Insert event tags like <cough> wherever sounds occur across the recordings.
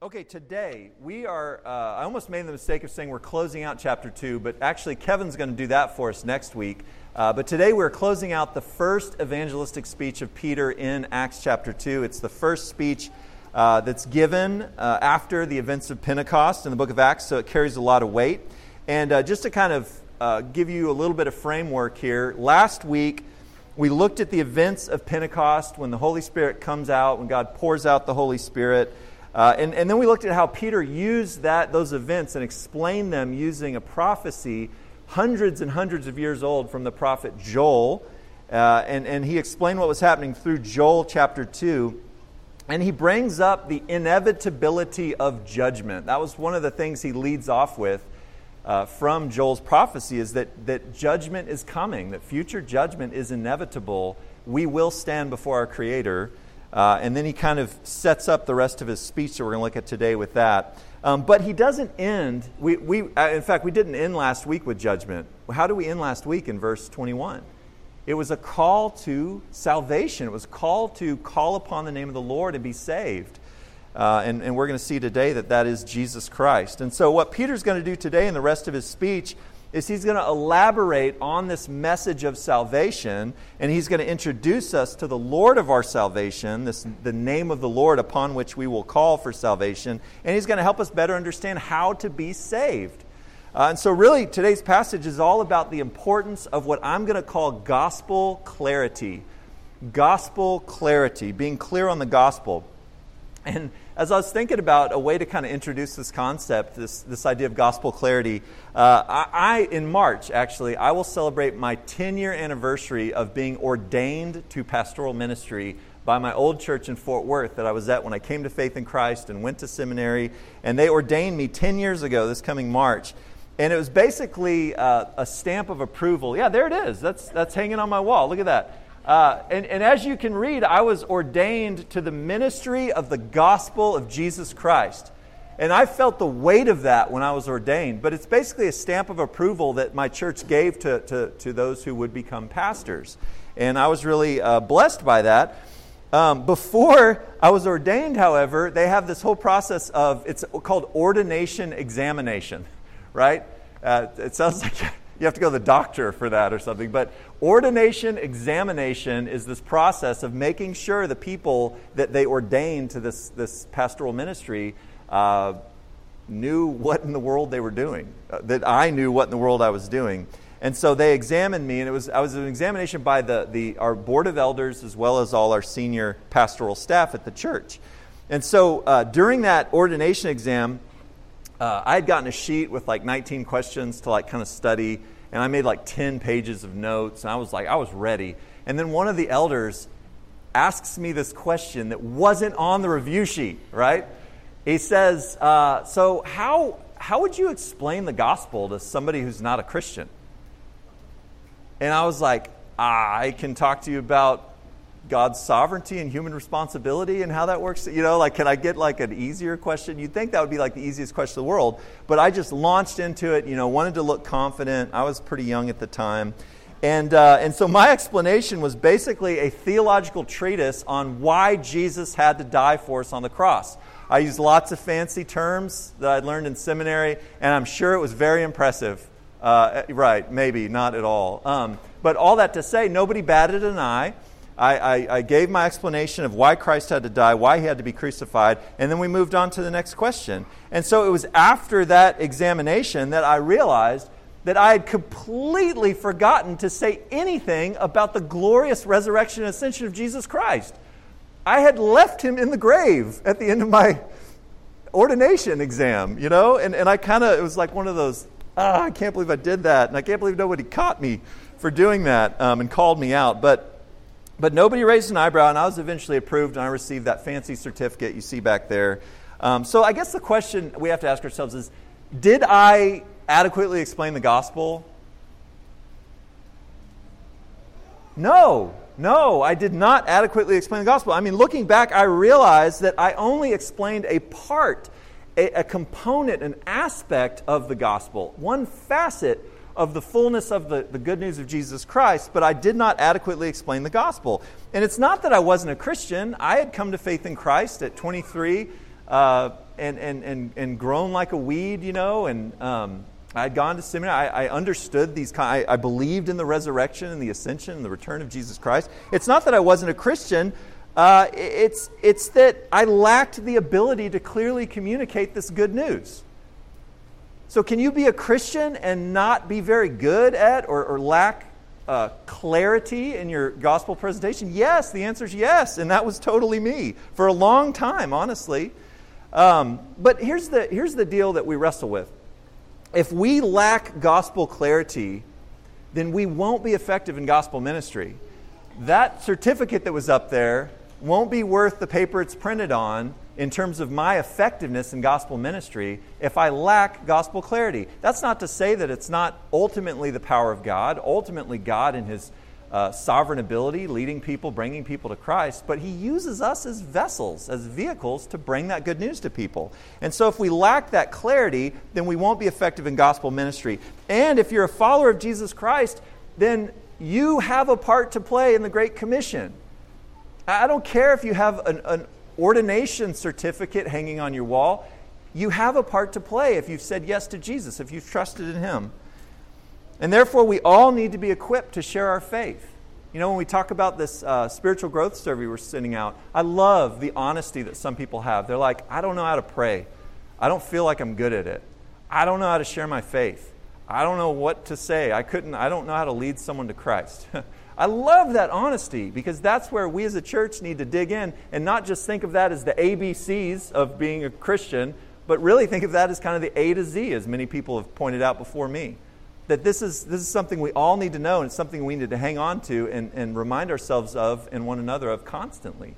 Okay, today we are. Uh, I almost made the mistake of saying we're closing out chapter 2, but actually Kevin's going to do that for us next week. Uh, but today we're closing out the first evangelistic speech of Peter in Acts chapter 2. It's the first speech uh, that's given uh, after the events of Pentecost in the book of Acts, so it carries a lot of weight. And uh, just to kind of uh, give you a little bit of framework here, last week we looked at the events of Pentecost when the Holy Spirit comes out, when God pours out the Holy Spirit. Uh, and, and then we looked at how Peter used that, those events and explained them using a prophecy hundreds and hundreds of years old from the prophet Joel. Uh, and, and he explained what was happening through Joel chapter 2. And he brings up the inevitability of judgment. That was one of the things he leads off with uh, from Joel's prophecy is that, that judgment is coming, that future judgment is inevitable. We will stand before our Creator. Uh, and then he kind of sets up the rest of his speech that we're going to look at today with that. Um, but he doesn't end, we, we, uh, in fact, we didn't end last week with judgment. How do we end last week in verse 21? It was a call to salvation. It was a call to call upon the name of the Lord and be saved. Uh, and, and we're going to see today that that is Jesus Christ. And so, what Peter's going to do today in the rest of his speech is he's going to elaborate on this message of salvation and he's going to introduce us to the Lord of our salvation, this, the name of the Lord upon which we will call for salvation, and he's going to help us better understand how to be saved. Uh, and so, really, today's passage is all about the importance of what I'm going to call gospel clarity. Gospel clarity, being clear on the gospel. And as I was thinking about a way to kind of introduce this concept, this, this idea of gospel clarity, uh, I, I, in March, actually, I will celebrate my 10 year anniversary of being ordained to pastoral ministry by my old church in Fort Worth that I was at when I came to faith in Christ and went to seminary. And they ordained me 10 years ago, this coming March. And it was basically uh, a stamp of approval. Yeah, there it is. That's, that's hanging on my wall. Look at that. Uh, and, and as you can read, I was ordained to the ministry of the gospel of Jesus Christ. And I felt the weight of that when I was ordained. But it's basically a stamp of approval that my church gave to, to, to those who would become pastors. And I was really uh, blessed by that. Um, before I was ordained, however, they have this whole process of it's called ordination examination, <laughs> right? Uh, it sounds <laughs> like you have to go to the doctor for that or something. But ordination examination is this process of making sure the people that they ordained to this, this pastoral ministry uh, knew what in the world they were doing, uh, that I knew what in the world I was doing. And so they examined me, and it was, I was an examination by the, the, our board of elders as well as all our senior pastoral staff at the church. And so uh, during that ordination exam, uh, I had gotten a sheet with like 19 questions to like kind of study, and I made like 10 pages of notes, and I was like, I was ready. And then one of the elders asks me this question that wasn't on the review sheet, right? He says, uh, So, how, how would you explain the gospel to somebody who's not a Christian? And I was like, I can talk to you about God's sovereignty and human responsibility and how that works? You know, like, can I get like an easier question? You'd think that would be like the easiest question in the world, but I just launched into it, you know, wanted to look confident. I was pretty young at the time. And, uh, and so my explanation was basically a theological treatise on why Jesus had to die for us on the cross. I used lots of fancy terms that I'd learned in seminary, and I'm sure it was very impressive. Uh, right, maybe, not at all. Um, but all that to say, nobody batted an eye. I, I, I, gave my explanation of why Christ had to die, why he had to be crucified, and then we moved on to the next question. And so it was after that examination that I realized that I had completely forgotten to say anything about the glorious resurrection and ascension of Jesus Christ. I had left him in the grave at the end of my ordination exam, you know? And, and I kind of, it was like one of those, ah, I can't believe I did that. And I can't believe nobody caught me for doing that um, and called me out. But but nobody raised an eyebrow, and I was eventually approved, and I received that fancy certificate you see back there. Um, so I guess the question we have to ask ourselves is Did I adequately explain the gospel? No, no, I did not adequately explain the gospel. I mean, looking back, I realized that I only explained a part, a, a component, an aspect of the gospel, one facet of the fullness of the, the good news of Jesus Christ, but I did not adequately explain the gospel. And it's not that I wasn't a Christian. I had come to faith in Christ at 23. Uh, and, and, and, and grown like a weed, you know, and um, I had gone to seminary. I, I understood these. I, I believed in the resurrection and the ascension and the return of Jesus Christ. It's not that I wasn't a Christian. Uh, it's, it's that I lacked the ability to clearly communicate this good news. So, can you be a Christian and not be very good at or, or lack uh, clarity in your gospel presentation? Yes, the answer is yes, and that was totally me for a long time, honestly. Um, but here's the, here's the deal that we wrestle with if we lack gospel clarity, then we won't be effective in gospel ministry. That certificate that was up there won't be worth the paper it's printed on in terms of my effectiveness in gospel ministry if I lack gospel clarity. That's not to say that it's not ultimately the power of God, ultimately, God in His uh, sovereign ability, leading people, bringing people to Christ, but He uses us as vessels, as vehicles to bring that good news to people. And so, if we lack that clarity, then we won't be effective in gospel ministry. And if you're a follower of Jesus Christ, then you have a part to play in the Great Commission. I don't care if you have an, an ordination certificate hanging on your wall, you have a part to play if you've said yes to Jesus, if you've trusted in Him. And therefore, we all need to be equipped to share our faith. You know, when we talk about this uh, spiritual growth survey we're sending out, I love the honesty that some people have. They're like, I don't know how to pray. I don't feel like I'm good at it. I don't know how to share my faith. I don't know what to say. I couldn't, I don't know how to lead someone to Christ. <laughs> I love that honesty because that's where we as a church need to dig in and not just think of that as the ABCs of being a Christian, but really think of that as kind of the A to Z, as many people have pointed out before me that this is, this is something we all need to know and it's something we need to hang on to and, and remind ourselves of and one another of constantly.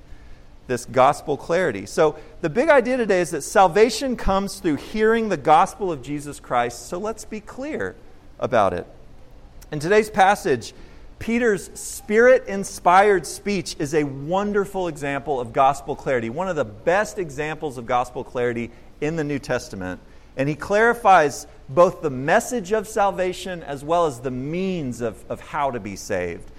This gospel clarity. So, the big idea today is that salvation comes through hearing the gospel of Jesus Christ. So, let's be clear about it. In today's passage, Peter's spirit inspired speech is a wonderful example of gospel clarity, one of the best examples of gospel clarity in the New Testament. And he clarifies both the message of salvation as well as the means of, of how to be saved.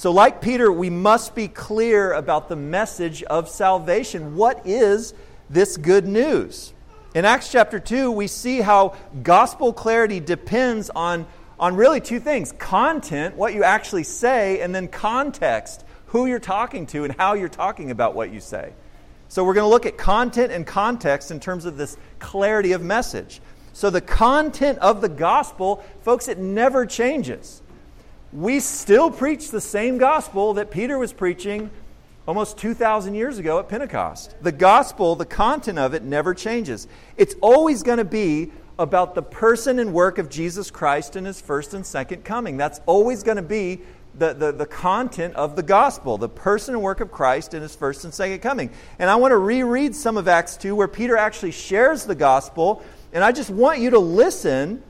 So, like Peter, we must be clear about the message of salvation. What is this good news? In Acts chapter 2, we see how gospel clarity depends on, on really two things content, what you actually say, and then context, who you're talking to and how you're talking about what you say. So, we're going to look at content and context in terms of this clarity of message. So, the content of the gospel, folks, it never changes. We still preach the same gospel that Peter was preaching almost 2,000 years ago at Pentecost. The gospel, the content of it, never changes. It's always going to be about the person and work of Jesus Christ in his first and second coming. That's always going to be the, the, the content of the gospel, the person and work of Christ in his first and second coming. And I want to reread some of Acts 2 where Peter actually shares the gospel and I just want you to listen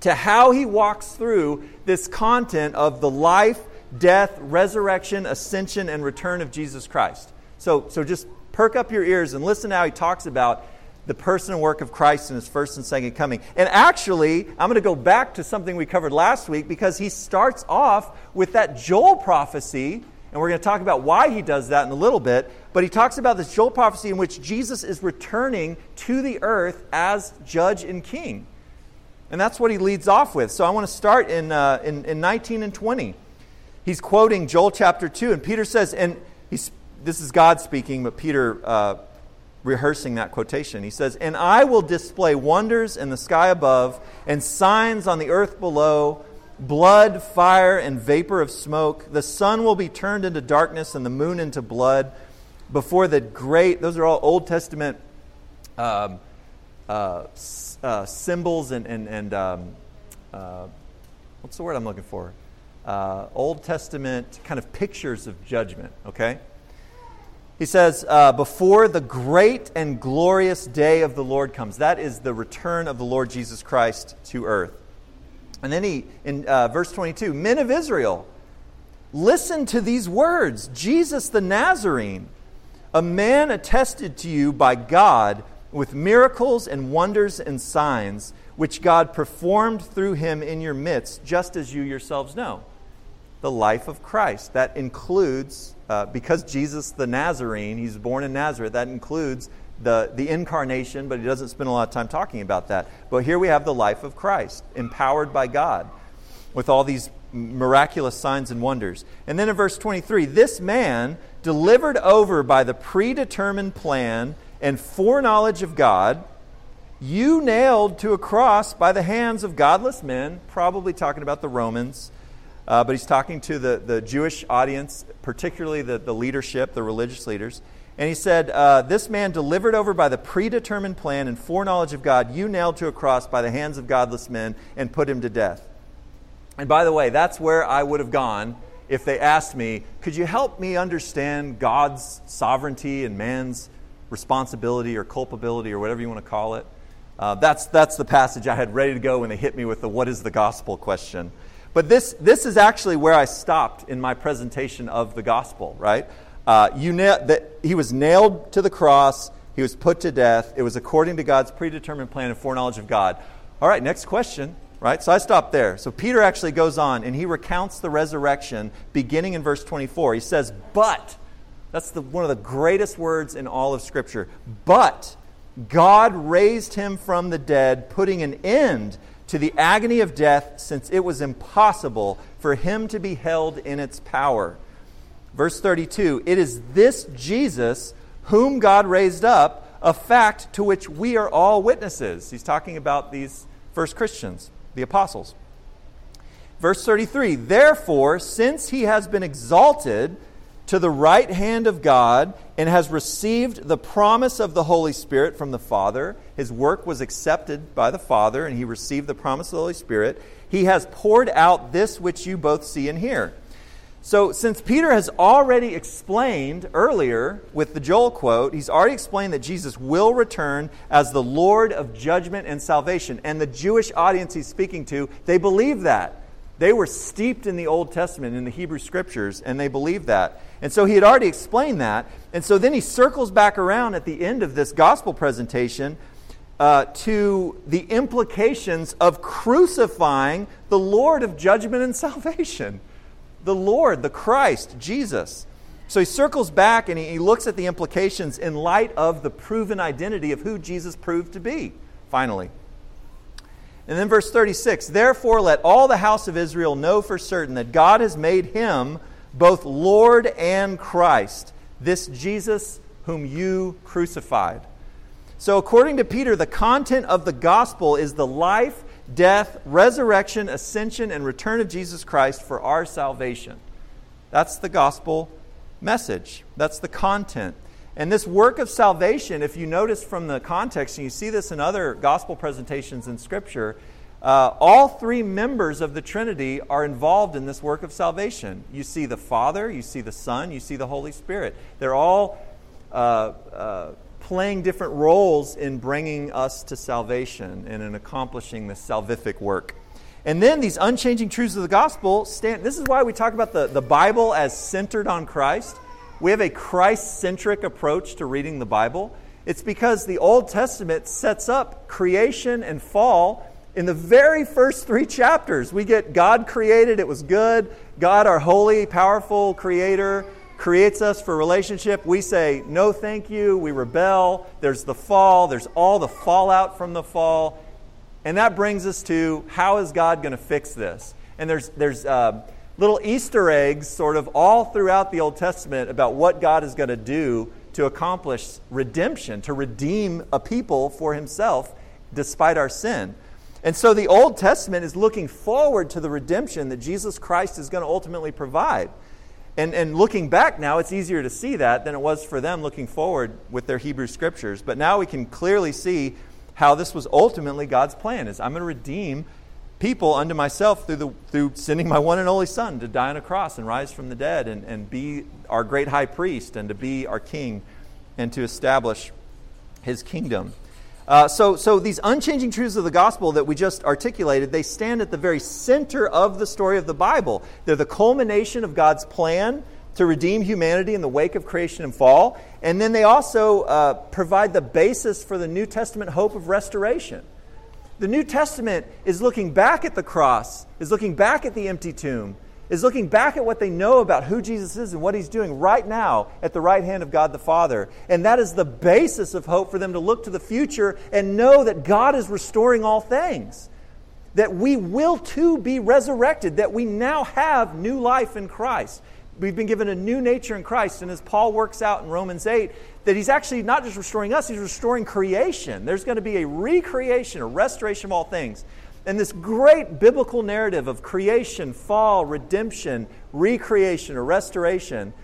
to how he walks through this content of the life, death, resurrection, ascension, and return of Jesus Christ. So, so just perk up your ears and listen to how he talks about the person and work of Christ in his first and second coming. And actually, I'm going to go back to something we covered last week because he starts off with that Joel prophecy and we're going to talk about why he does that in a little bit. But he talks about this Joel prophecy in which Jesus is returning to the earth as judge and king. And that's what he leads off with. So I want to start in, uh, in, in 19 and 20. He's quoting Joel chapter 2, and Peter says, and he's, this is God speaking, but Peter uh, rehearsing that quotation. He says, And I will display wonders in the sky above and signs on the earth below blood, fire, and vapor of smoke. The sun will be turned into darkness and the moon into blood before the great, those are all Old Testament um, uh, uh, symbols and, and, and um, uh, what's the word I'm looking for? Uh, Old Testament kind of pictures of judgment, okay? He says, uh, before the great and glorious day of the Lord comes. That is the return of the Lord Jesus Christ to earth. And then he, in uh, verse 22, men of Israel, listen to these words Jesus the Nazarene, a man attested to you by God with miracles and wonders and signs, which God performed through him in your midst, just as you yourselves know. The life of Christ. That includes, uh, because Jesus the Nazarene, he's born in Nazareth, that includes the, the incarnation, but he doesn't spend a lot of time talking about that. But here we have the life of Christ, empowered by God with all these miraculous signs and wonders. And then in verse 23, this man, delivered over by the predetermined plan and foreknowledge of God, you nailed to a cross by the hands of godless men, probably talking about the Romans, uh, but he's talking to the, the Jewish audience, particularly the, the leadership, the religious leaders. And he said, uh, This man delivered over by the predetermined plan and foreknowledge of God, you nailed to a cross by the hands of godless men and put him to death. And by the way, that's where I would have gone if they asked me, Could you help me understand God's sovereignty and man's responsibility or culpability or whatever you want to call it? Uh, that's, that's the passage I had ready to go when they hit me with the what is the gospel question. But this, this is actually where I stopped in my presentation of the gospel, right? Uh, you na- that he was nailed to the cross, he was put to death. It was according to God's predetermined plan and foreknowledge of God. All right, next question, right? So I stopped there. So Peter actually goes on and he recounts the resurrection beginning in verse 24. He says, But, that's the, one of the greatest words in all of Scripture. But God raised him from the dead, putting an end to the agony of death, since it was impossible for him to be held in its power. Verse 32 It is this Jesus whom God raised up, a fact to which we are all witnesses. He's talking about these first Christians, the apostles. Verse 33 Therefore, since he has been exalted, to the right hand of God and has received the promise of the Holy Spirit from the Father. His work was accepted by the Father, and he received the promise of the Holy Spirit. He has poured out this which you both see and hear. So, since Peter has already explained earlier with the Joel quote, he's already explained that Jesus will return as the Lord of judgment and salvation. And the Jewish audience he's speaking to, they believe that. They were steeped in the Old Testament, in the Hebrew Scriptures, and they believed that. And so he had already explained that. And so then he circles back around at the end of this gospel presentation uh, to the implications of crucifying the Lord of judgment and <laughs> salvation. The Lord, the Christ, Jesus. So he circles back and he, he looks at the implications in light of the proven identity of who Jesus proved to be, finally. And then verse 36 Therefore, let all the house of Israel know for certain that God has made him both Lord and Christ, this Jesus whom you crucified. So, according to Peter, the content of the gospel is the life, death, resurrection, ascension, and return of Jesus Christ for our salvation. That's the gospel message. That's the content. And this work of salvation, if you notice from the context, and you see this in other gospel presentations in Scripture, uh, all three members of the Trinity are involved in this work of salvation. You see the Father, you see the Son, you see the Holy Spirit. They're all uh, uh, playing different roles in bringing us to salvation and in accomplishing this salvific work. And then these unchanging truths of the gospel stand. This is why we talk about the, the Bible as centered on Christ. We have a Christ centric approach to reading the Bible. It's because the Old Testament sets up creation and fall in the very first three chapters, we get God created, it was good. God, our holy, powerful creator, creates us for relationship. We say, no, thank you. We rebel. There's the fall, there's all the fallout from the fall. And that brings us to how is God going to fix this? And there's, there's uh, little Easter eggs sort of all throughout the Old Testament about what God is going to do to accomplish redemption, to redeem a people for himself despite our sin. And so the Old Testament is looking forward to the redemption that Jesus Christ is going to ultimately provide. And, and looking back now, it's easier to see that than it was for them looking forward with their Hebrew scriptures. But now we can clearly see how this was ultimately God's plan is I'm going to redeem people unto myself through, the, through sending my one and only Son to die on a cross and rise from the dead and, and be our great high priest and to be our king and to establish his kingdom. Uh, so, so these unchanging truths of the gospel that we just articulated, they stand at the very center of the story of the Bible. They're the culmination of God's plan to redeem humanity in the wake of creation and fall. And then they also uh, provide the basis for the New Testament hope of restoration. The New Testament is looking back at the cross, is looking back at the empty tomb, is looking back at what they know about who Jesus is and what he's doing right now at the right hand of God the Father. And that is the basis of hope for them to look to the future and know that God is restoring all things. That we will too be resurrected, that we now have new life in Christ. We've been given a new nature in Christ. And as Paul works out in Romans 8, that he's actually not just restoring us, he's restoring creation. There's going to be a recreation, a restoration of all things. And this great biblical narrative of creation, fall, redemption, recreation, or restoration,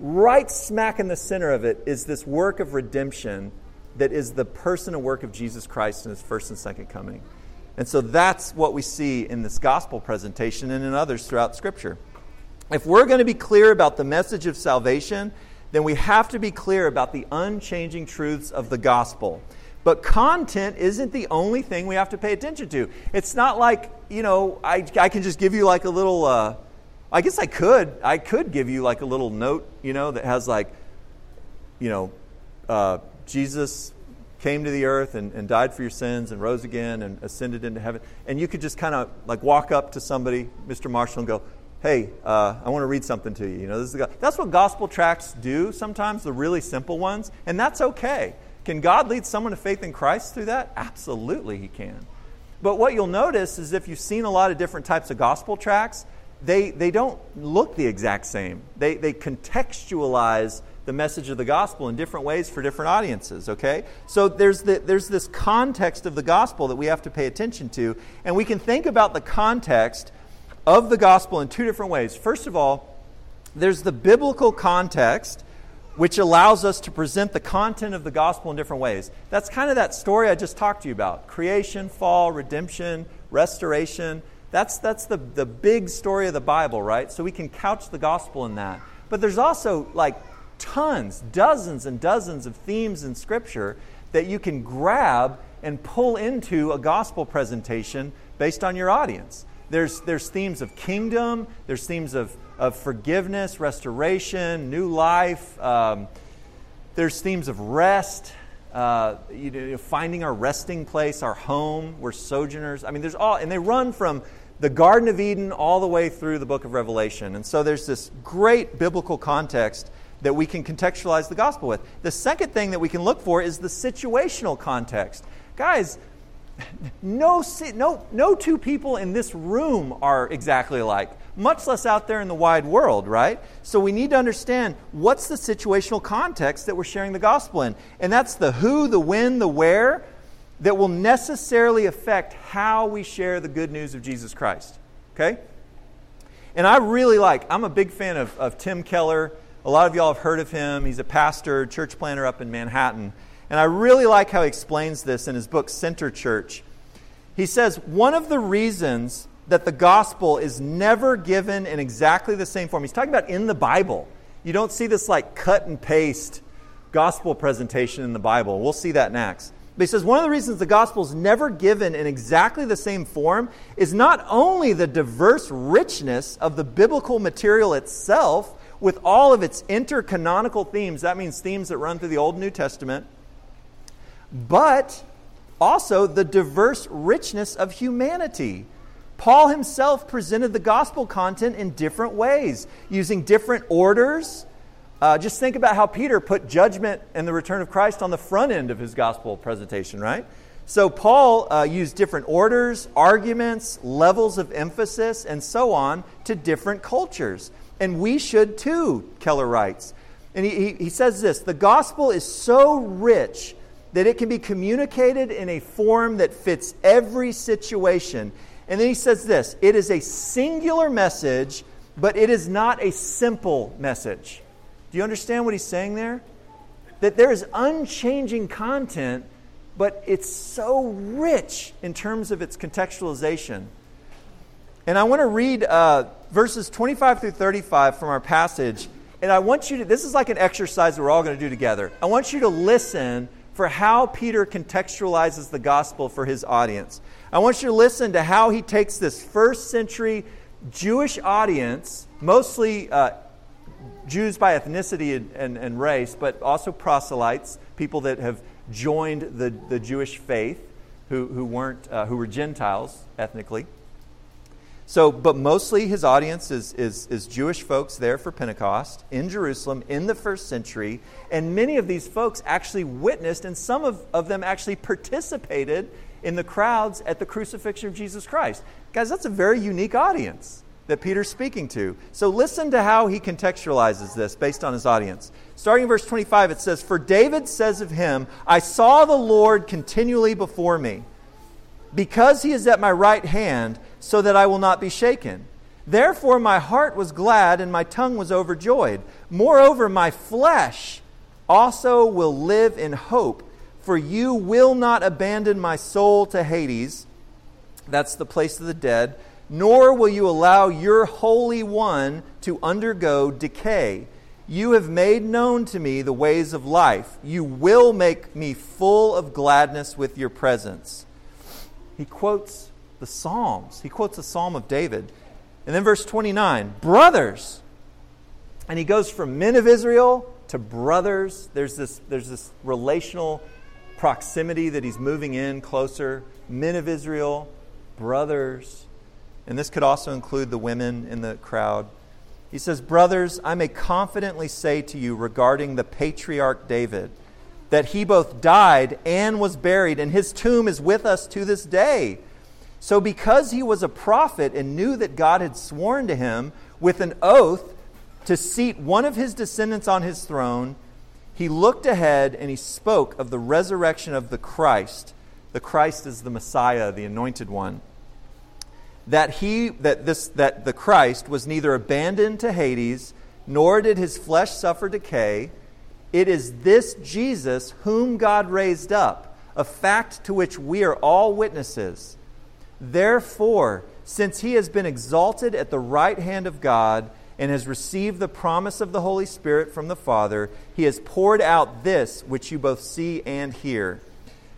right smack in the center of it is this work of redemption that is the person and work of Jesus Christ in his first and second coming. And so that's what we see in this gospel presentation and in others throughout Scripture. If we're going to be clear about the message of salvation, then we have to be clear about the unchanging truths of the gospel. But content isn't the only thing we have to pay attention to. It's not like, you know, I, I can just give you like a little, uh, I guess I could. I could give you like a little note, you know, that has like, you know, uh, Jesus came to the earth and, and died for your sins and rose again and ascended into heaven. And you could just kind of like walk up to somebody, Mr. Marshall, and go, hey, uh, I want to read something to you. You know, this is the, that's what gospel tracts do sometimes, the really simple ones, and that's okay. Can God lead someone to faith in Christ through that? Absolutely, He can. But what you'll notice is if you've seen a lot of different types of gospel tracts, they, they don't look the exact same. They, they contextualize the message of the gospel in different ways for different audiences, okay? So there's, the, there's this context of the gospel that we have to pay attention to, and we can think about the context of the gospel in two different ways. First of all, there's the biblical context, which allows us to present the content of the gospel in different ways. That's kind of that story I just talked to you about creation, fall, redemption, restoration. That's, that's the, the big story of the Bible, right? So we can couch the gospel in that. But there's also like tons, dozens and dozens of themes in Scripture that you can grab and pull into a gospel presentation based on your audience. There's, there's themes of kingdom, there's themes of, of forgiveness, restoration, new life. Um, there's themes of rest, uh, you know, finding our resting place, our home. We're sojourners. I mean, there's all, and they run from the Garden of Eden all the way through the book of Revelation. And so there's this great biblical context that we can contextualize the gospel with. The second thing that we can look for is the situational context. Guys, no, no, no two people in this room are exactly alike, much less out there in the wide world, right? So we need to understand what's the situational context that we're sharing the gospel in. And that's the who, the when, the where that will necessarily affect how we share the good news of Jesus Christ. Okay? And I really like, I'm a big fan of, of Tim Keller. A lot of y'all have heard of him. He's a pastor, church planter up in Manhattan. And I really like how he explains this in his book, Center Church. He says, one of the reasons that the gospel is never given in exactly the same form, he's talking about in the Bible. You don't see this like cut and paste gospel presentation in the Bible. We'll see that next. But he says one of the reasons the gospel is never given in exactly the same form is not only the diverse richness of the biblical material itself with all of its intercanonical themes, that means themes that run through the Old and New Testament but also the diverse richness of humanity. Paul himself presented the gospel content in different ways, using different orders. Uh, just think about how Peter put judgment and the return of Christ on the front end of his gospel presentation, right? So Paul uh, used different orders, arguments, levels of emphasis, and so on to different cultures. And we should too, Keller writes. And he, he, he says this the gospel is so rich that it can be communicated in a form that fits every situation. And then he says this it is a singular message, but it is not a simple message. Do you understand what he's saying there? That there is unchanging content, but it's so rich in terms of its contextualization. And I want to read uh, verses 25 through 35 from our passage. And I want you to, this is like an exercise that we're all going to do together. I want you to listen for how Peter contextualizes the gospel for his audience. I want you to listen to how he takes this first century Jewish audience, mostly uh, Jews by ethnicity and, and, and, race, but also proselytes, people that have joined the, the Jewish faith who, who, weren't, uh, who were Gentiles ethnically. So, but mostly his audience is, is, is Jewish folks there for Pentecost in Jerusalem in the first century. And many of these folks actually witnessed, and some of, of them actually participated in the crowds at the crucifixion of Jesus Christ. Guys, that's a very unique audience that Peter's speaking to. So listen to how he contextualizes this based on his audience. Starting in verse 25, it says, For David says of him, I saw the Lord continually before me. Because he is at my right hand, so that I will not be shaken. Therefore, my heart was glad and my tongue was overjoyed. Moreover, my flesh also will live in hope, for you will not abandon my soul to Hades. That's the place of the dead. Nor will you allow your Holy One to undergo decay. You have made known to me the ways of life. You will make me full of gladness with your presence. He quotes the Psalms. He quotes the Psalm of David. And then verse 29 Brothers. And he goes from men of Israel to brothers. There's this, there's this relational proximity that he's moving in closer. Men of Israel, brothers. And this could also include the women in the crowd. He says, Brothers, I may confidently say to you regarding the patriarch David that he both died and was buried, and his tomb is with us to this day. So, because he was a prophet and knew that God had sworn to him with an oath to seat one of his descendants on his throne, he looked ahead and he spoke of the resurrection of the Christ. The Christ is the Messiah, the anointed one. That he that this that the Christ was neither abandoned to Hades, nor did his flesh suffer decay. It is this Jesus whom God raised up, a fact to which we are all witnesses. Therefore, since he has been exalted at the right hand of God and has received the promise of the Holy Spirit from the Father, he has poured out this which you both see and hear.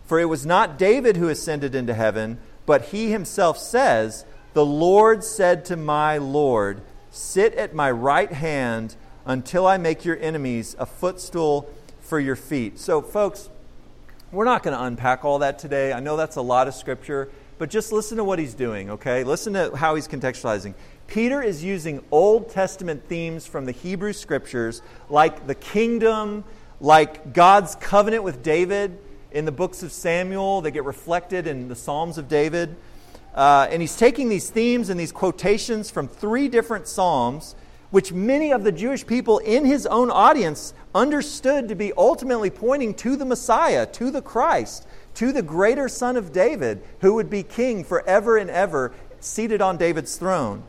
For it was not David who ascended into heaven, but he himself says, The Lord said to my Lord, Sit at my right hand until I make your enemies a footstool for your feet. So, folks, we're not going to unpack all that today. I know that's a lot of scripture. But just listen to what he's doing, okay? Listen to how he's contextualizing. Peter is using Old Testament themes from the Hebrew scriptures, like the kingdom, like God's covenant with David in the books of Samuel that get reflected in the Psalms of David. Uh, and he's taking these themes and these quotations from three different Psalms, which many of the Jewish people in his own audience understood to be ultimately pointing to the Messiah, to the Christ to the greater son of David, who would be king forever and ever, seated on David's throne.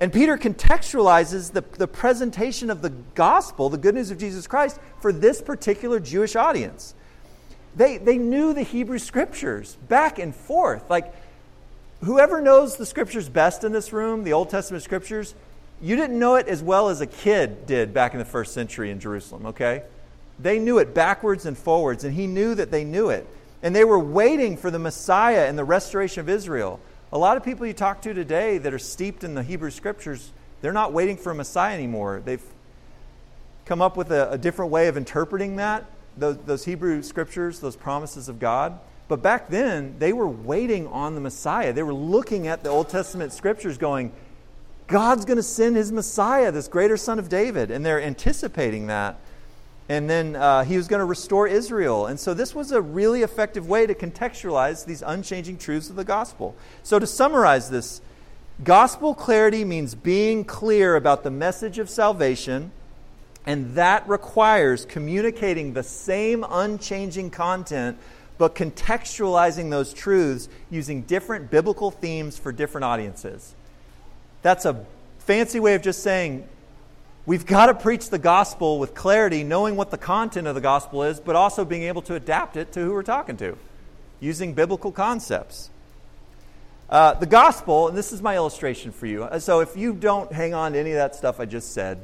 And Peter contextualizes the, the presentation of the gospel, the good news of Jesus Christ, for this particular Jewish audience. They, they knew the Hebrew scriptures back and forth. Like, whoever knows the scriptures best in this room, the Old Testament scriptures, you didn't know it as well as a kid did back in the first century in Jerusalem, okay? They knew it backwards and forwards, and he knew that they knew it. And they were waiting for the Messiah and the restoration of Israel. A lot of people you talk to today that are steeped in the Hebrew scriptures, they're not waiting for a Messiah anymore. They've come up with a, a different way of interpreting that, those, those Hebrew scriptures, those promises of God. But back then, they were waiting on the Messiah. They were looking at the Old Testament scriptures going, God's going to send his Messiah, this greater son of David. And they're anticipating that. And then uh, he was going to restore Israel. And so this was a really effective way to contextualize these unchanging truths of the gospel. So to summarize this, gospel clarity means being clear about the message of salvation, and that requires communicating the same unchanging content, but contextualizing those truths using different biblical themes for different audiences. That's a fancy way of just saying We've got to preach the gospel with clarity, knowing what the content of the gospel is, but also being able to adapt it to who we're talking to, using biblical concepts. Uh, the gospel, and this is my illustration for you. Uh, so if you don't hang on to any of that stuff I just said,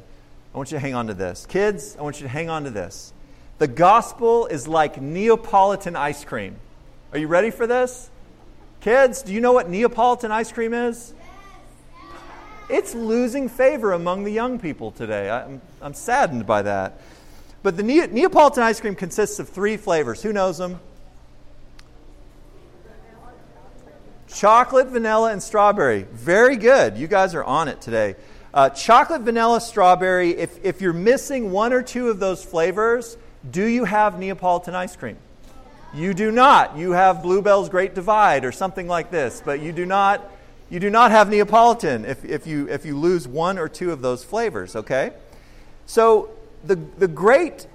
I want you to hang on to this. Kids, I want you to hang on to this. The gospel is like Neapolitan ice cream. Are you ready for this? Kids, do you know what Neapolitan ice cream is? It's losing favor among the young people today. I'm, I'm saddened by that. But the Neapolitan ice cream consists of three flavors. Who knows them? Chocolate, vanilla, and strawberry. Very good. You guys are on it today. Uh, chocolate, vanilla, strawberry. If, if you're missing one or two of those flavors, do you have Neapolitan ice cream? You do not. You have Bluebell's Great Divide or something like this, but you do not. You do not have Neapolitan if, if, you, if you lose one or two of those flavors, okay? So the, the Great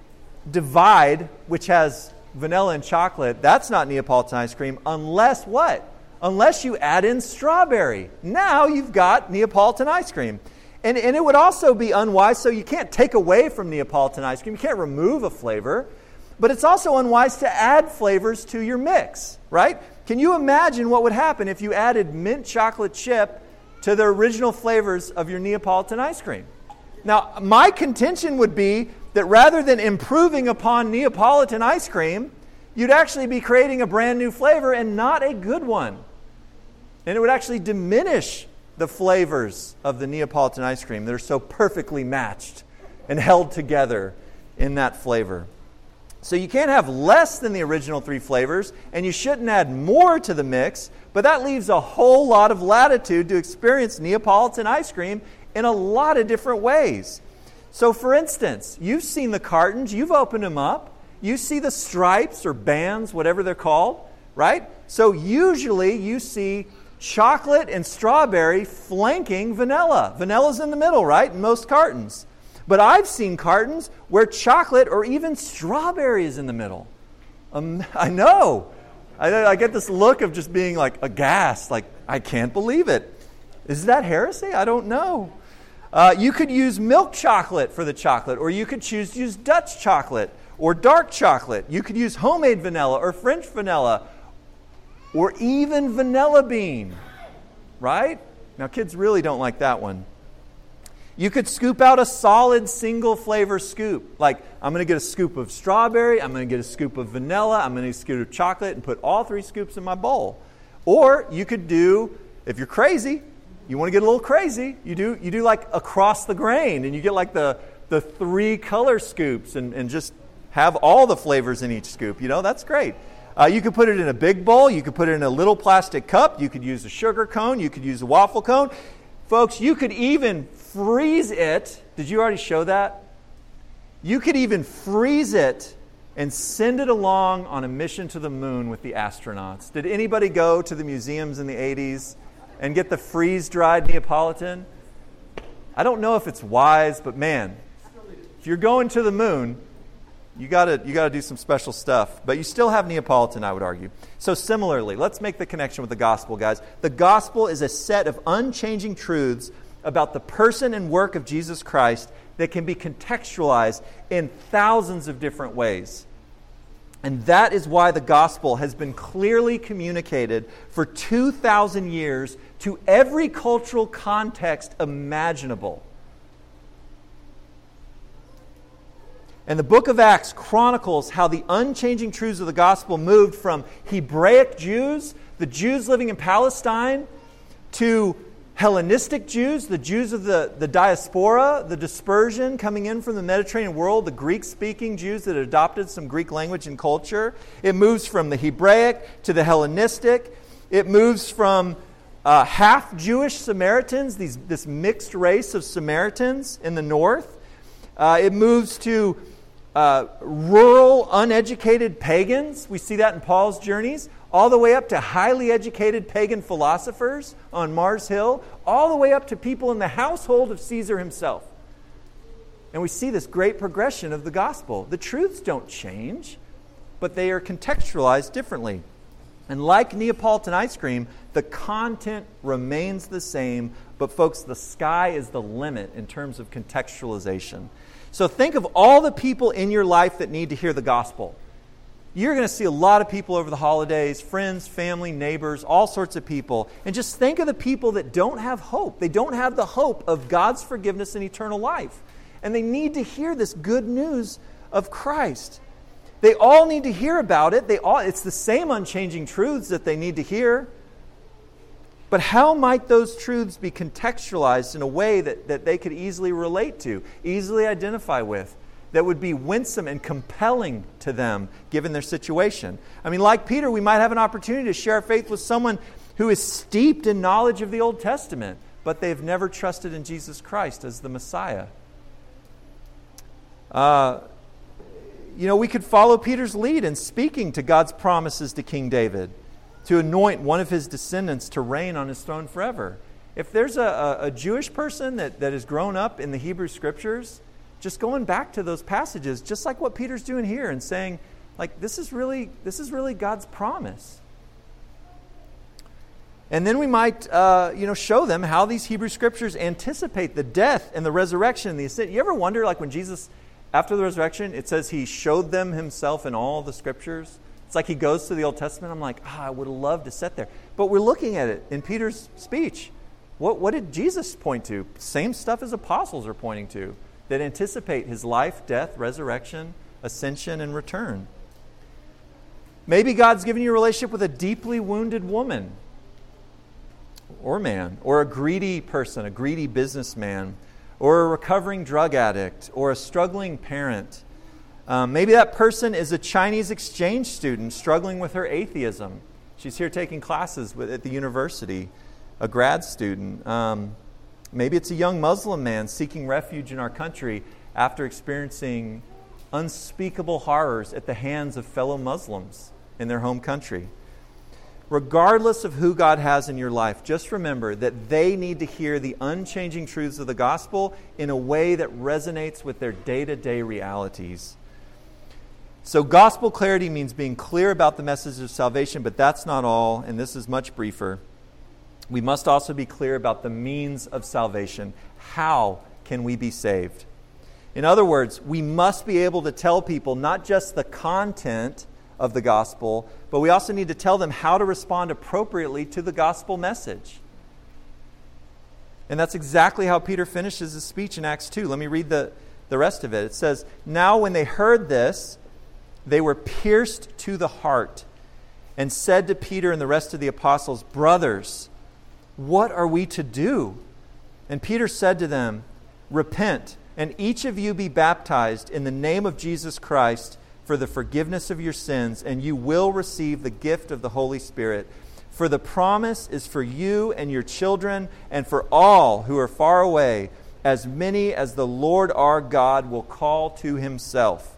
Divide, which has vanilla and chocolate, that's not Neapolitan ice cream unless what? Unless you add in strawberry. Now you've got Neapolitan ice cream. And, and it would also be unwise, so you can't take away from Neapolitan ice cream. You can't remove a flavor. But it's also unwise to add flavors to your mix, right? Can you imagine what would happen if you added mint chocolate chip to the original flavors of your Neapolitan ice cream? Now, my contention would be that rather than improving upon Neapolitan ice cream, you'd actually be creating a brand new flavor and not a good one. And it would actually diminish the flavors of the Neapolitan ice cream that are so perfectly matched and held together in that flavor. So you can't have less than the original three flavors, and you shouldn't add more to the mix, but that leaves a whole lot of latitude to experience Neapolitan ice cream in a lot of different ways. So, for instance, you've seen the cartons, you've opened them up, you see the stripes or bands, whatever they're called, right? So, usually you see chocolate and strawberry flanking vanilla. Vanilla's in the middle, right, in most cartons. But I've seen cartons where chocolate or even strawberry is in the middle. Um, <laughs> I know. I, I get this look of just being like aghast, like, I can't believe it. Is that heresy? I don't know. Uh, you could use milk chocolate for the chocolate, or you could choose to use Dutch chocolate or dark chocolate. You could use homemade vanilla or French vanilla or even vanilla bean, right? Now, kids really don't like that one. You could scoop out a solid single flavor scoop. Like, I'm going to get a scoop of strawberry, I'm going to get a scoop of vanilla, I'm going to get a scoop of chocolate, and put all three scoops in my bowl. Or you could do, if you're crazy, you want to get a little crazy, you do, you do like across the grain, and you get like the, the three color scoops and, and just have all the flavors in each scoop. You know, that's great. Uh, you could put it in a big bowl. You could put it in a little plastic cup. You could use a sugar cone. You could use a waffle cone. Folks, you could even freeze it. Did you already show that? You could even freeze it and send it along on a mission to the moon with the astronauts. Did anybody go to the museums in the 80s and get the freeze dried Neapolitan? I don't know if it's wise, but man, if you're going to the moon, you gotta, you gotta do some special stuff. But you still have Neapolitan, I would argue. So, similarly, let's make the connection with the gospel, guys. The gospel is a set of unchanging truths about the person and work of Jesus Christ that can be contextualized in thousands of different ways. And that is why the gospel has been clearly communicated for 2,000 years to every cultural context imaginable. And the book of Acts chronicles how the unchanging truths of the gospel moved from Hebraic Jews, the Jews living in Palestine, to Hellenistic Jews, the Jews of the, the diaspora, the dispersion coming in from the Mediterranean world, the Greek speaking Jews that adopted some Greek language and culture. It moves from the Hebraic to the Hellenistic. It moves from uh, half Jewish Samaritans, these, this mixed race of Samaritans in the north. Uh, it moves to uh, rural, uneducated pagans. We see that in Paul's journeys all the way up to highly educated pagan philosophers on Mars Hill, all the way up to people in the household of Caesar himself. And we see this great progression of the gospel. The truths don't change, but they are contextualized differently. And like Neapolitan ice cream, the content remains the same, but folks, the sky is the limit in terms of contextualization. So think of all the people in your life that need to hear the gospel you're going to see a lot of people over the holidays friends, family, neighbors, all sorts of people. And just think of the people that don't have hope. They don't have the hope of God's forgiveness and eternal life. And they need to hear this good news of Christ. They all need to hear about it. They all, it's the same unchanging truths that they need to hear. But how might those truths be contextualized in a way that, that they could easily relate to, easily identify with? That would be winsome and compelling to them given their situation. I mean, like Peter, we might have an opportunity to share our faith with someone who is steeped in knowledge of the Old Testament, but they've never trusted in Jesus Christ as the Messiah. Uh, you know, we could follow Peter's lead in speaking to God's promises to King David to anoint one of his descendants to reign on his throne forever. If there's a, a, a Jewish person that, that has grown up in the Hebrew scriptures, just going back to those passages, just like what Peter's doing here and saying, like, this is really, this is really God's promise. And then we might, uh, you know, show them how these Hebrew scriptures anticipate the death and the resurrection and the ascent. You ever wonder, like, when Jesus, after the resurrection, it says he showed them himself in all the scriptures? It's like he goes to the Old Testament. I'm like, ah, I would love to sit there. But we're looking at it in Peter's speech. What, what did Jesus point to? Same stuff as apostles are pointing to that anticipate his life, death, resurrection, ascension, and return. Maybe God's given you a relationship with a deeply wounded woman or man, or a greedy person, a greedy businessman, or a recovering drug addict, or a struggling parent um, maybe that person is a Chinese exchange student struggling with her atheism. She's here taking classes with, at the university, a grad student. Um, maybe it's a young Muslim man seeking refuge in our country after experiencing unspeakable horrors at the hands of fellow Muslims in their home country. Regardless of who God has in your life, just remember that they need to hear the unchanging truths of the gospel in a way that resonates with their day to day realities. So, gospel clarity means being clear about the message of salvation, but that's not all, and this is much briefer. We must also be clear about the means of salvation. How can we be saved? In other words, we must be able to tell people not just the content of the gospel, but we also need to tell them how to respond appropriately to the gospel message. And that's exactly how Peter finishes his speech in Acts 2. Let me read the, the rest of it. It says, Now when they heard this, they were pierced to the heart and said to Peter and the rest of the apostles, Brothers, what are we to do? And Peter said to them, Repent, and each of you be baptized in the name of Jesus Christ for the forgiveness of your sins, and you will receive the gift of the Holy Spirit. For the promise is for you and your children, and for all who are far away, as many as the Lord our God will call to himself.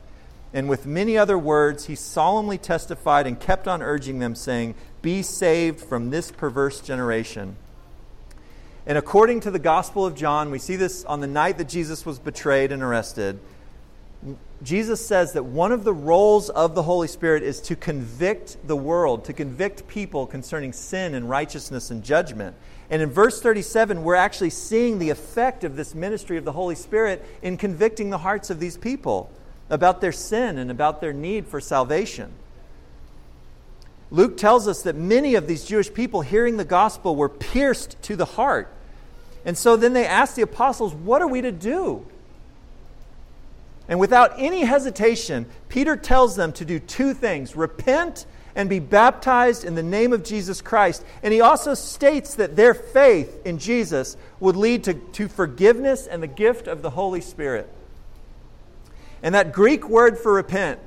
And with many other words, he solemnly testified and kept on urging them, saying, Be saved from this perverse generation. And according to the Gospel of John, we see this on the night that Jesus was betrayed and arrested. Jesus says that one of the roles of the Holy Spirit is to convict the world, to convict people concerning sin and righteousness and judgment. And in verse 37, we're actually seeing the effect of this ministry of the Holy Spirit in convicting the hearts of these people about their sin and about their need for salvation. Luke tells us that many of these Jewish people hearing the gospel were pierced to the heart. And so then they asked the apostles, What are we to do? And without any hesitation, Peter tells them to do two things repent and be baptized in the name of Jesus Christ. And he also states that their faith in Jesus would lead to, to forgiveness and the gift of the Holy Spirit. And that Greek word for repent,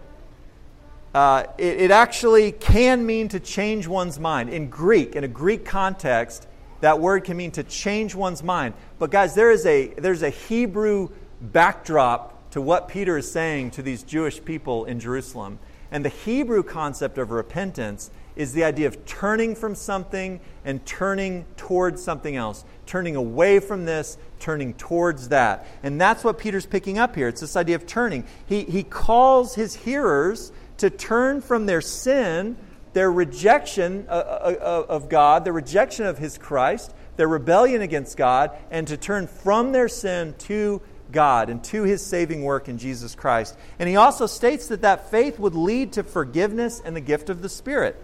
uh, it, it actually can mean to change one's mind. In Greek, in a Greek context, that word can mean to change one's mind. But guys, there is a, there's a Hebrew backdrop to what Peter is saying to these Jewish people in Jerusalem. And the Hebrew concept of repentance is the idea of turning from something and turning towards something else, turning away from this, turning towards that. And that's what Peter's picking up here. It's this idea of turning. He, he calls his hearers to turn from their sin, their rejection uh, uh, uh, of God, their rejection of his Christ, their rebellion against God, and to turn from their sin to God and to his saving work in Jesus Christ. And he also states that that faith would lead to forgiveness and the gift of the Spirit.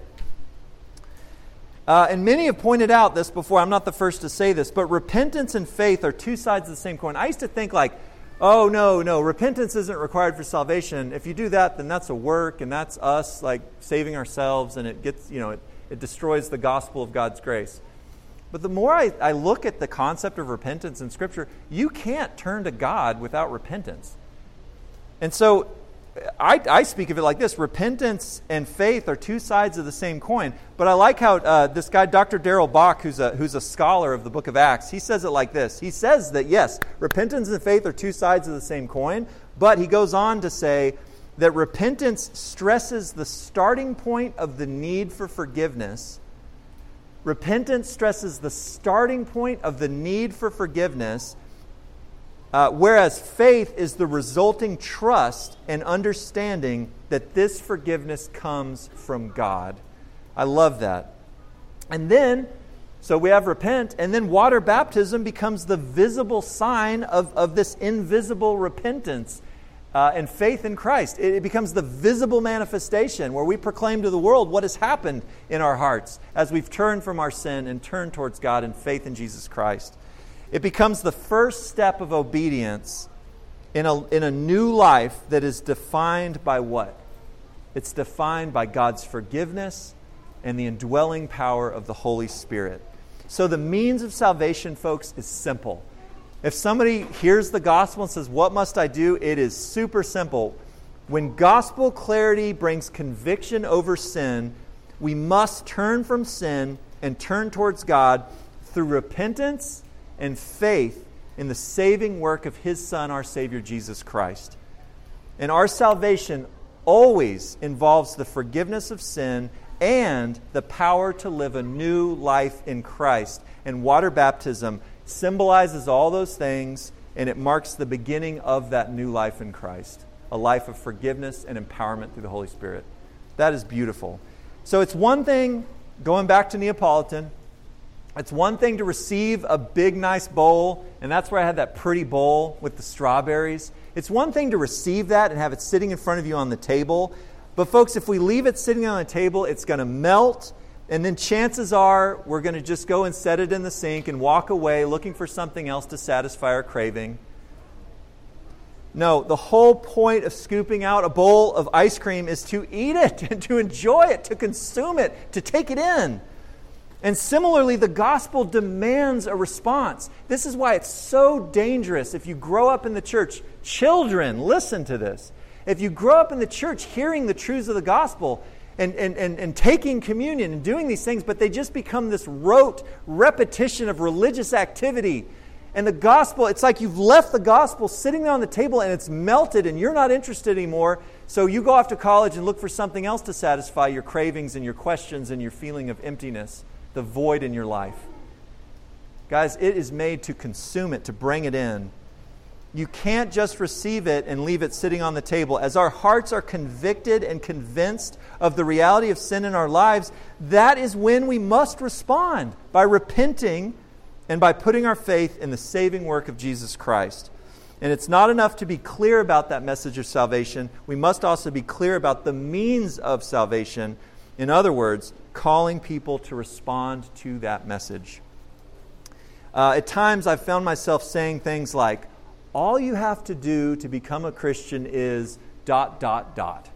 Uh, and many have pointed out this before. I'm not the first to say this, but repentance and faith are two sides of the same coin. I used to think, like, oh, no, no, repentance isn't required for salvation. If you do that, then that's a work, and that's us, like, saving ourselves, and it gets, you know, it, it destroys the gospel of God's grace. But the more I, I look at the concept of repentance in Scripture, you can't turn to God without repentance. And so I, I speak of it like this repentance and faith are two sides of the same coin. But I like how uh, this guy, Dr. Darrell Bock, who's a, who's a scholar of the book of Acts, he says it like this. He says that, yes, repentance and faith are two sides of the same coin, but he goes on to say that repentance stresses the starting point of the need for forgiveness. Repentance stresses the starting point of the need for forgiveness uh, whereas faith is the resulting trust and understanding that this forgiveness comes from God. I love that. And then, so we have repent, and then water baptism becomes the visible sign of, of this invisible repentance uh, and faith in Christ. It, it becomes the visible manifestation where we proclaim to the world what has happened in our hearts as we've turned from our sin and turned towards God in faith in Jesus Christ. It becomes the first step of obedience in a, in a new life that is defined by what? It's defined by God's forgiveness and the indwelling power of the Holy Spirit. So, the means of salvation, folks, is simple. If somebody hears the gospel and says, What must I do? it is super simple. When gospel clarity brings conviction over sin, we must turn from sin and turn towards God through repentance and faith in the saving work of His Son, our Savior, Jesus Christ. And our salvation always involves the forgiveness of sin and the power to live a new life in Christ. And water baptism symbolizes all those things, and it marks the beginning of that new life in Christ a life of forgiveness and empowerment through the Holy Spirit. That is beautiful. So it's one thing, going back to Neapolitan, it's one thing to receive a big, nice bowl, and that's where I had that pretty bowl with the strawberries. It's one thing to receive that and have it sitting in front of you on the table. But, folks, if we leave it sitting on the table, it's going to melt, and then chances are we're going to just go and set it in the sink and walk away looking for something else to satisfy our craving. No, the whole point of scooping out a bowl of ice cream is to eat it <laughs> and to enjoy it, to consume it, to take it in. And similarly, the gospel demands a response. This is why it's so dangerous if you grow up in the church. Children, listen to this. If you grow up in the church hearing the truths of the gospel and, and, and, and taking communion and doing these things, but they just become this rote repetition of religious activity. And the gospel, it's like you've left the gospel sitting there on the table and it's melted and you're not interested anymore. So you go off to college and look for something else to satisfy your cravings and your questions and your feeling of emptiness the void in your life. Guys, it is made to consume it, to bring it in. You can't just receive it and leave it sitting on the table. As our hearts are convicted and convinced of the reality of sin in our lives, that is when we must respond by repenting and by putting our faith in the saving work of Jesus Christ. And it's not enough to be clear about that message of salvation. We must also be clear about the means of salvation. In other words, calling people to respond to that message. Uh, at times, I've found myself saying things like, all you have to do to become a Christian is dot, dot, dot.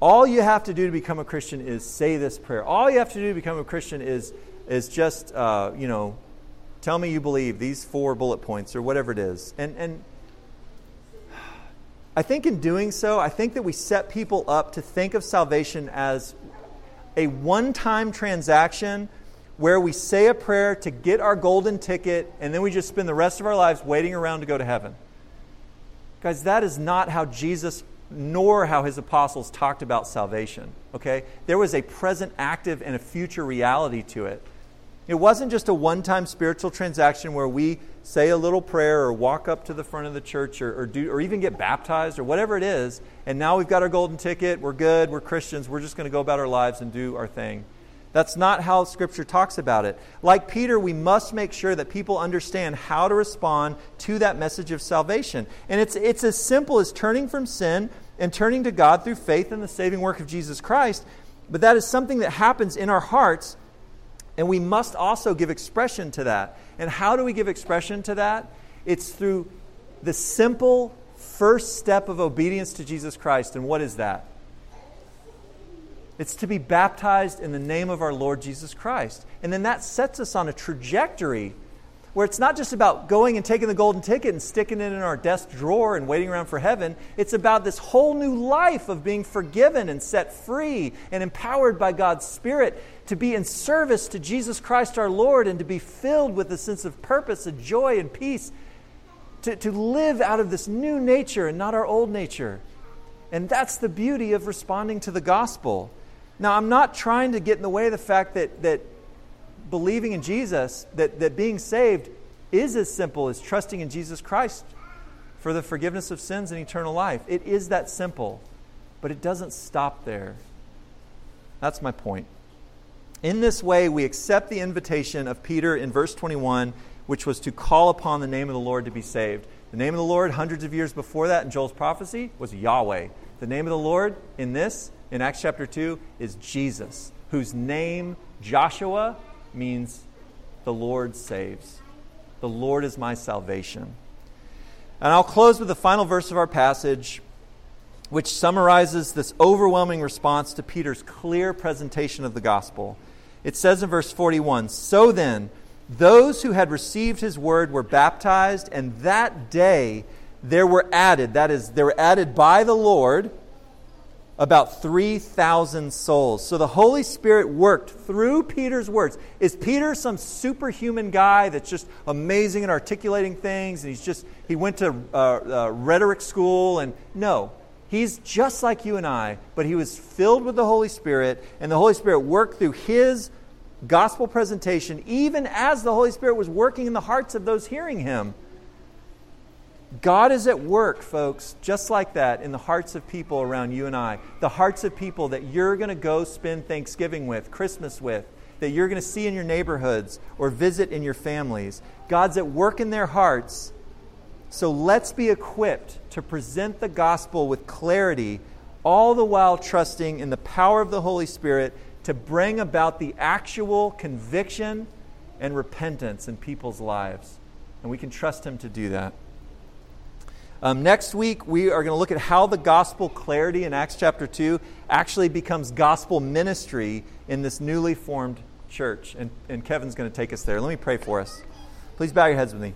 All you have to do to become a Christian is say this prayer. All you have to do to become a Christian is, is just, uh, you know, tell me you believe these four bullet points or whatever it is. And, and I think in doing so, I think that we set people up to think of salvation as a one time transaction where we say a prayer to get our golden ticket and then we just spend the rest of our lives waiting around to go to heaven. Guys, that is not how Jesus nor how his apostles talked about salvation. Okay? There was a present active and a future reality to it. It wasn't just a one time spiritual transaction where we say a little prayer or walk up to the front of the church or, or, do, or even get baptized or whatever it is, and now we've got our golden ticket, we're good, we're Christians, we're just going to go about our lives and do our thing. That's not how Scripture talks about it. Like Peter, we must make sure that people understand how to respond to that message of salvation. And it's, it's as simple as turning from sin and turning to God through faith in the saving work of Jesus Christ. But that is something that happens in our hearts and we must also give expression to that. And how do we give expression to that? It's through the simple first step of obedience to Jesus Christ. And what is that? It's to be baptized in the name of our Lord Jesus Christ. And then that sets us on a trajectory where it's not just about going and taking the golden ticket and sticking it in our desk drawer and waiting around for heaven. It's about this whole new life of being forgiven and set free and empowered by God's Spirit to be in service to Jesus Christ our Lord and to be filled with a sense of purpose and joy and peace. To, to live out of this new nature and not our old nature. And that's the beauty of responding to the gospel. Now, I'm not trying to get in the way of the fact that, that believing in Jesus, that, that being saved is as simple as trusting in Jesus Christ for the forgiveness of sins and eternal life. It is that simple, but it doesn't stop there. That's my point. In this way, we accept the invitation of Peter in verse 21, which was to call upon the name of the Lord to be saved. The name of the Lord, hundreds of years before that in Joel's prophecy, was Yahweh. The name of the Lord in this, in Acts chapter 2, is Jesus, whose name, Joshua, means the Lord saves. The Lord is my salvation. And I'll close with the final verse of our passage, which summarizes this overwhelming response to Peter's clear presentation of the gospel. It says in verse 41 So then, those who had received his word were baptized, and that day there were added, that is, they were added by the Lord about 3,000 souls. So the Holy Spirit worked through Peter's words. Is Peter some superhuman guy that's just amazing at articulating things and he's just, he went to uh, uh, rhetoric school? And no, he's just like you and I, but he was filled with the Holy Spirit and the Holy Spirit worked through his gospel presentation, even as the Holy Spirit was working in the hearts of those hearing him. God is at work, folks, just like that in the hearts of people around you and I. The hearts of people that you're going to go spend Thanksgiving with, Christmas with, that you're going to see in your neighborhoods or visit in your families. God's at work in their hearts. So let's be equipped to present the gospel with clarity, all the while trusting in the power of the Holy Spirit to bring about the actual conviction and repentance in people's lives. And we can trust Him to do that. Um, next week, we are going to look at how the gospel clarity in Acts chapter 2 actually becomes gospel ministry in this newly formed church. And, and Kevin's going to take us there. Let me pray for us. Please bow your heads with me.